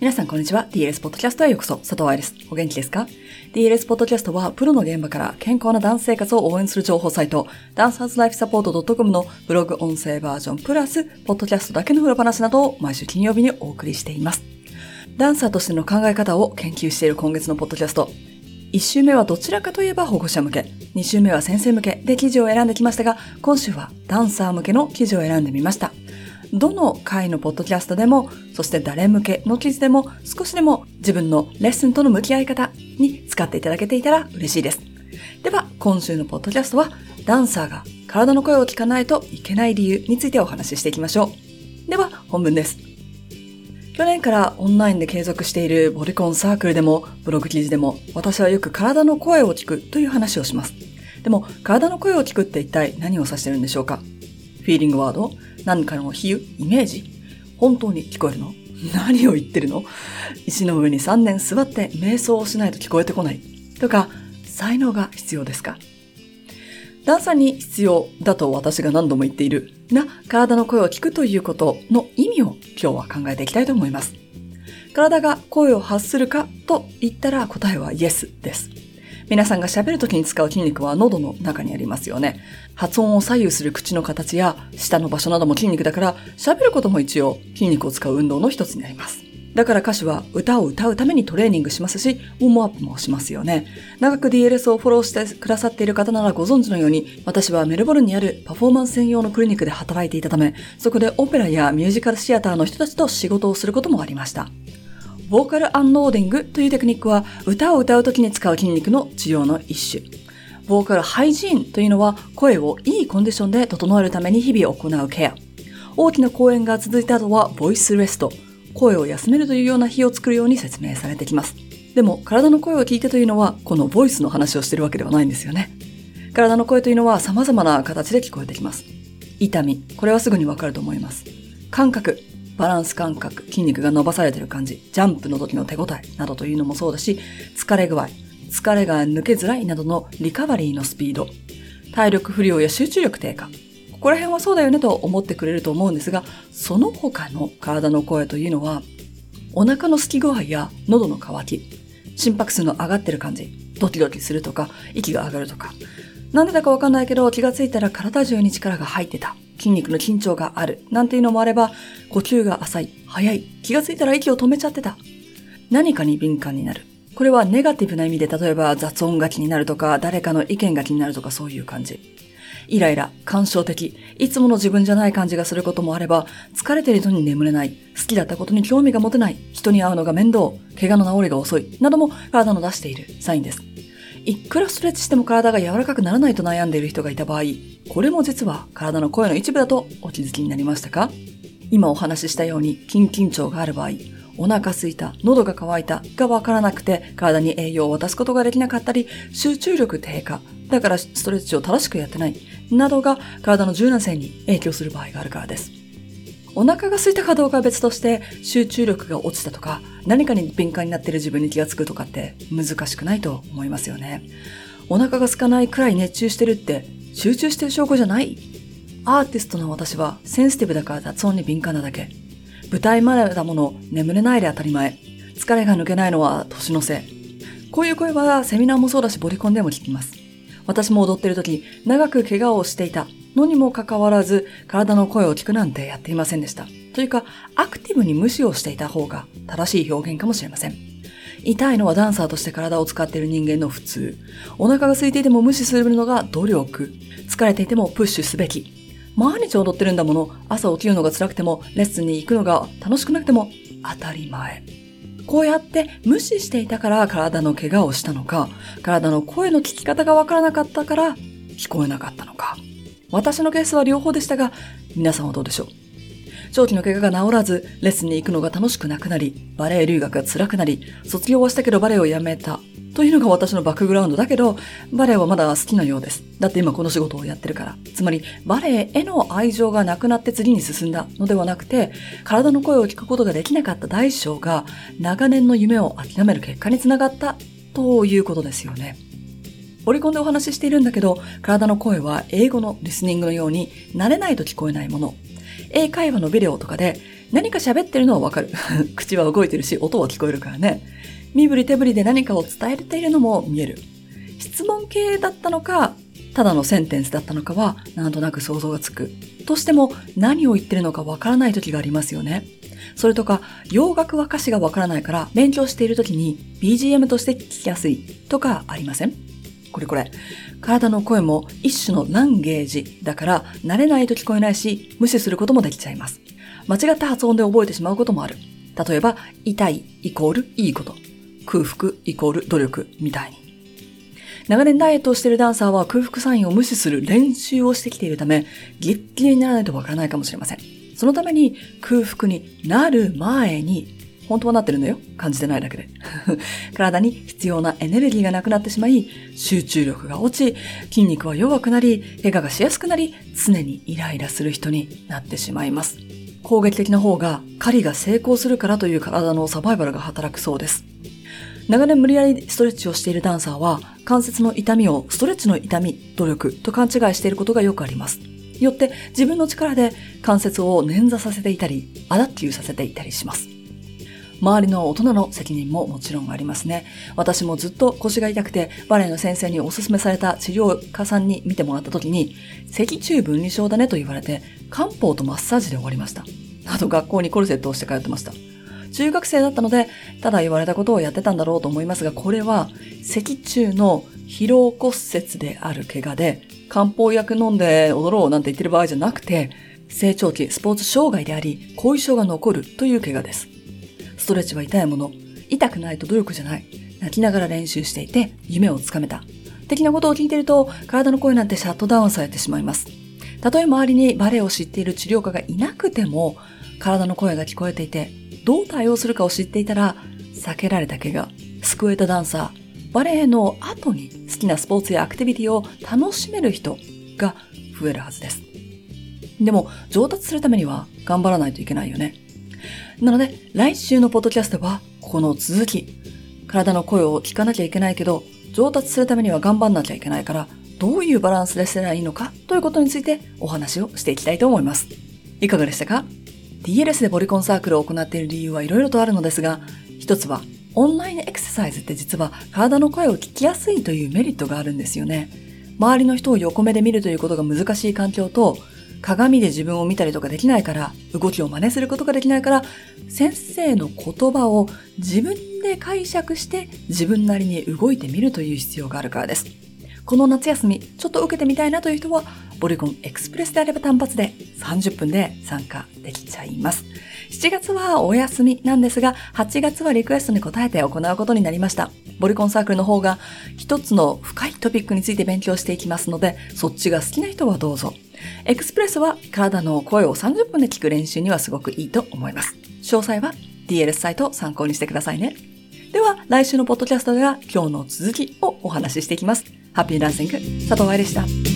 皆さんこんにちは。DLS ポッドキャストへようこそ。佐藤愛です。お元気ですか ?DLS ポッドキャストは、プロの現場から健康なダンス生活を応援する情報サイト、ダンサーズライフサポート .com のブログ音声バージョンプラス、ポッドキャストだけの裏話などを毎週金曜日にお送りしています。ダンサーとしての考え方を研究している今月のポッドキャスト。1週目はどちらかといえば保護者向け、2週目は先生向けで記事を選んできましたが、今週はダンサー向けの記事を選んでみました。どの回のポッドキャストでも、そして誰向けの記事でも、少しでも自分のレッスンとの向き合い方に使っていただけていたら嬉しいです。では、今週のポッドキャストは、ダンサーが体の声を聞かないといけない理由についてお話ししていきましょう。では、本文です。去年からオンラインで継続しているボリコンサークルでも、ブログ記事でも、私はよく体の声を聞くという話をします。でも、体の声を聞くって一体何を指してるんでしょうか？フィーリングワード？何かの比喩？イメージ？本当に聞こえるの？何を言ってるの？石の上に3年座って瞑想をしないと聞こえてこない。とか、才能が必要ですか？ダンサーに必要だと私が何度も言っているな体の声を聞くということの意味を今日は考えていきたいと思います。体が声を発するかと言ったら答えはイエスです。皆さんが喋るときに使う筋肉は喉の中にありますよね。発音を左右する口の形や舌の場所なども筋肉だから、喋ることも一応筋肉を使う運動の一つになります。だから歌手は歌を歌うためにトレーニングしますし、ウォームアップもしますよね。長く DLS をフォローしてくださっている方ならご存知のように、私はメルボルンにあるパフォーマンス専用のクリニックで働いていたため、そこでオペラやミュージカルシアターの人たちと仕事をすることもありました。ボーカルアンローディングというテクニックは歌を歌う時に使う筋肉の治療の一種。ボーカルハイジーンというのは声をいいコンディションで整えるために日々行うケア。大きな公演が続いた後はボイスレスト。声を休めるというような日を作るように説明されてきます。でも体の声を聞いてというのはこのボイスの話をしてるわけではないんですよね。体の声というのは様々な形で聞こえてきます。痛み。これはすぐにわかると思います。感覚。バランス感覚、筋肉が伸ばされてる感じ、ジャンプの時の手応えなどというのもそうだし、疲れ具合、疲れが抜けづらいなどのリカバリーのスピード、体力不良や集中力低下、ここら辺はそうだよねと思ってくれると思うんですが、その他の体の声というのは、お腹の空き具合や喉の渇き、心拍数の上がってる感じ、ドキドキするとか、息が上がるとか、なんでだかわかんないけど気がついたら体中に力が入ってた。筋肉の緊張がある。なんていうのもあれば、呼吸が浅い、早い。気がついたら息を止めちゃってた。何かに敏感になる。これはネガティブな意味で、例えば雑音が気になるとか、誰かの意見が気になるとか、そういう感じ。イライラ、感傷的、いつもの自分じゃない感じがすることもあれば、疲れてるのに眠れない、好きだったことに興味が持てない、人に会うのが面倒、怪我の治りが遅い、なども体の出しているサインです。いくらストレッチしても体が柔らかくならないと悩んでいる人がいた場合、これも実は体の声の一部だとお気づきになりましたか？今お話ししたように筋緊張がある場合、お腹すいた、喉が渇いたがわからなくて体に栄養を渡すことができなかったり、集中力低下、だからストレッチを正しくやってない、などが体の柔軟性に影響する場合があるからです。お腹が空いたかどうかは別として集中力が落ちたとか何かに敏感になっている自分に気がつくとかって難しくないと思いますよね。お腹が空かないくらい熱中してるって集中してる証拠じゃない？アーティストの私はセンシティブだから雑音に敏感なだけ。舞台前だもの眠れないで当たり前。疲れが抜けないのは年のせい。こういう声はセミナーもそうだしボリコンでも聞きます。私も踊ってる時長く怪我をしていたのにもかかわらず、体の声を聞くなんてやっていませんでした。というか、アクティブに無視をしていた方が正しい表現かもしれません。痛いのはダンサーとして体を使っている人間の普通。お腹が空いていても無視するのが努力。疲れていてもプッシュすべき。毎日踊ってるんだもの、朝起きるのが辛くても、レッスンに行くのが楽しくなくても当たり前。こうやって無視していたから体の怪我をしたのか、体の声の聞き方がわからなかったから聞こえなかったのか。私のケースは両方でしたが、皆さんはどうでしょう？長期の怪我が治らず、レッスンに行くのが楽しくなくなり、バレエ留学が辛くなり、卒業はしたけどバレエをやめた。というのが私のバックグラウンドだけど、バレエはまだ好きなようです。だって今この仕事をやってるから。つまり、バレエへの愛情がなくなって次に進んだのではなくて、体の声を聞くことができなかった大小が、長年の夢を諦める結果につながったということですよね。オリコンでお話ししているんだけど、体の声は英語のリスニングのように慣れないと聞こえないもの。英会話のビデオとかで何か喋ってるのはわかる。口は動いてるし、音は聞こえるからね。身振り手振りで何かを伝えているのも見える。質問系だったのか、ただのセンテンスだったのかは、なんとなく想像がつく。としても、何を言ってるのかわからない時がありますよね。それとか、洋楽は歌詞がわからないから、勉強している時に BGM として聞きやすいとかありません？これこれ。体の声も一種のランゲージだから、慣れないと聞こえないし、無視することもできちゃいます。間違った発音で覚えてしまうこともある。例えば、痛いイコールいいこと。空腹イコール努力みたいに。長年ダイエットをしているダンサーは空腹サインを無視する練習をしてきているため、ギッギリにならないとわからないかもしれません。そのために空腹になる前に、本当はなってるのよ。感じてないだけで。体に必要なエネルギーがなくなってしまい、集中力が落ち、筋肉は弱くなり、怪我がしやすくなり、常にイライラする人になってしまいます。攻撃的な方が狩りが成功するからという体のサバイバルが働くそうです。長年無理やりストレッチをしているダンサーは関節の痛みをストレッチの痛み、努力と勘違いしていることがよくあります。よって自分の力で関節を捻挫させていたり、アダッテューさせていたりします。周りの大人の責任ももちろんありますね。私もずっと腰が痛くて、バレエの先生におすすめされた治療家さんに見てもらった時に、脊柱分離症だねと言われて、漢方とマッサージで終わりました。あと学校にコルセットをして通ってました。中学生だったので、ただ言われたことをやってたんだろうと思いますが、これは脊柱の疲労骨折である怪我で、漢方薬飲んで踊ろうなんて言ってる場合じゃなくて、成長期スポーツ障害であり、後遺症が残るという怪我です。ストレッチは痛いもの。痛くないと努力じゃない。泣きながら練習していて、夢をつかめた。的なことを聞いてると、体の声なんてシャットダウンされてしまいます。たとえ周りにバレエを知っている治療家がいなくても、体の声が聞こえていて、どう対応するかを知っていたら、避けられた怪我、救えたダンサー、バレエの後に好きなスポーツやアクティビティを楽しめる人が増えるはずです。でも、上達するためには頑張らないといけないよね。なので、来週のポッドキャストは、この続き。体の声を聞かなきゃいけないけど、上達するためには頑張んなきゃいけないから、どういうバランスですればいいのかということについてお話をしていきたいと思います。いかがでしたか ?DLS でボリコンサークルを行っている理由はいろいろとあるのですが、一つは、オンラインエクササイズって実は体の声を聞きやすいというメリットがあるんですよね。周りの人を横目で見るということが難しい環境と、鏡で自分を見たりとかできないから、動きを真似することができないから、先生の言葉を自分で解釈して自分なりに動いてみるという必要があるからです。この夏休み、ちょっと受けてみたいなという人は、ボリコンエクスプレスであれば単発で30分で参加できちゃいます。7月はお休みなんですが、8月はリクエストに応えて行うことになりました。ボリコンサークルの方が一つの深いトピックについて勉強していきますので、そっちが好きな人はどうぞ。エクスプレスは体の声を30分で聞く練習にはすごくいいと思います。詳細は DLS サイトを参考にしてくださいね。では、来週のポッドキャストでは今日の続きをお話ししていきます。ハッピーランシング、佐藤愛でした。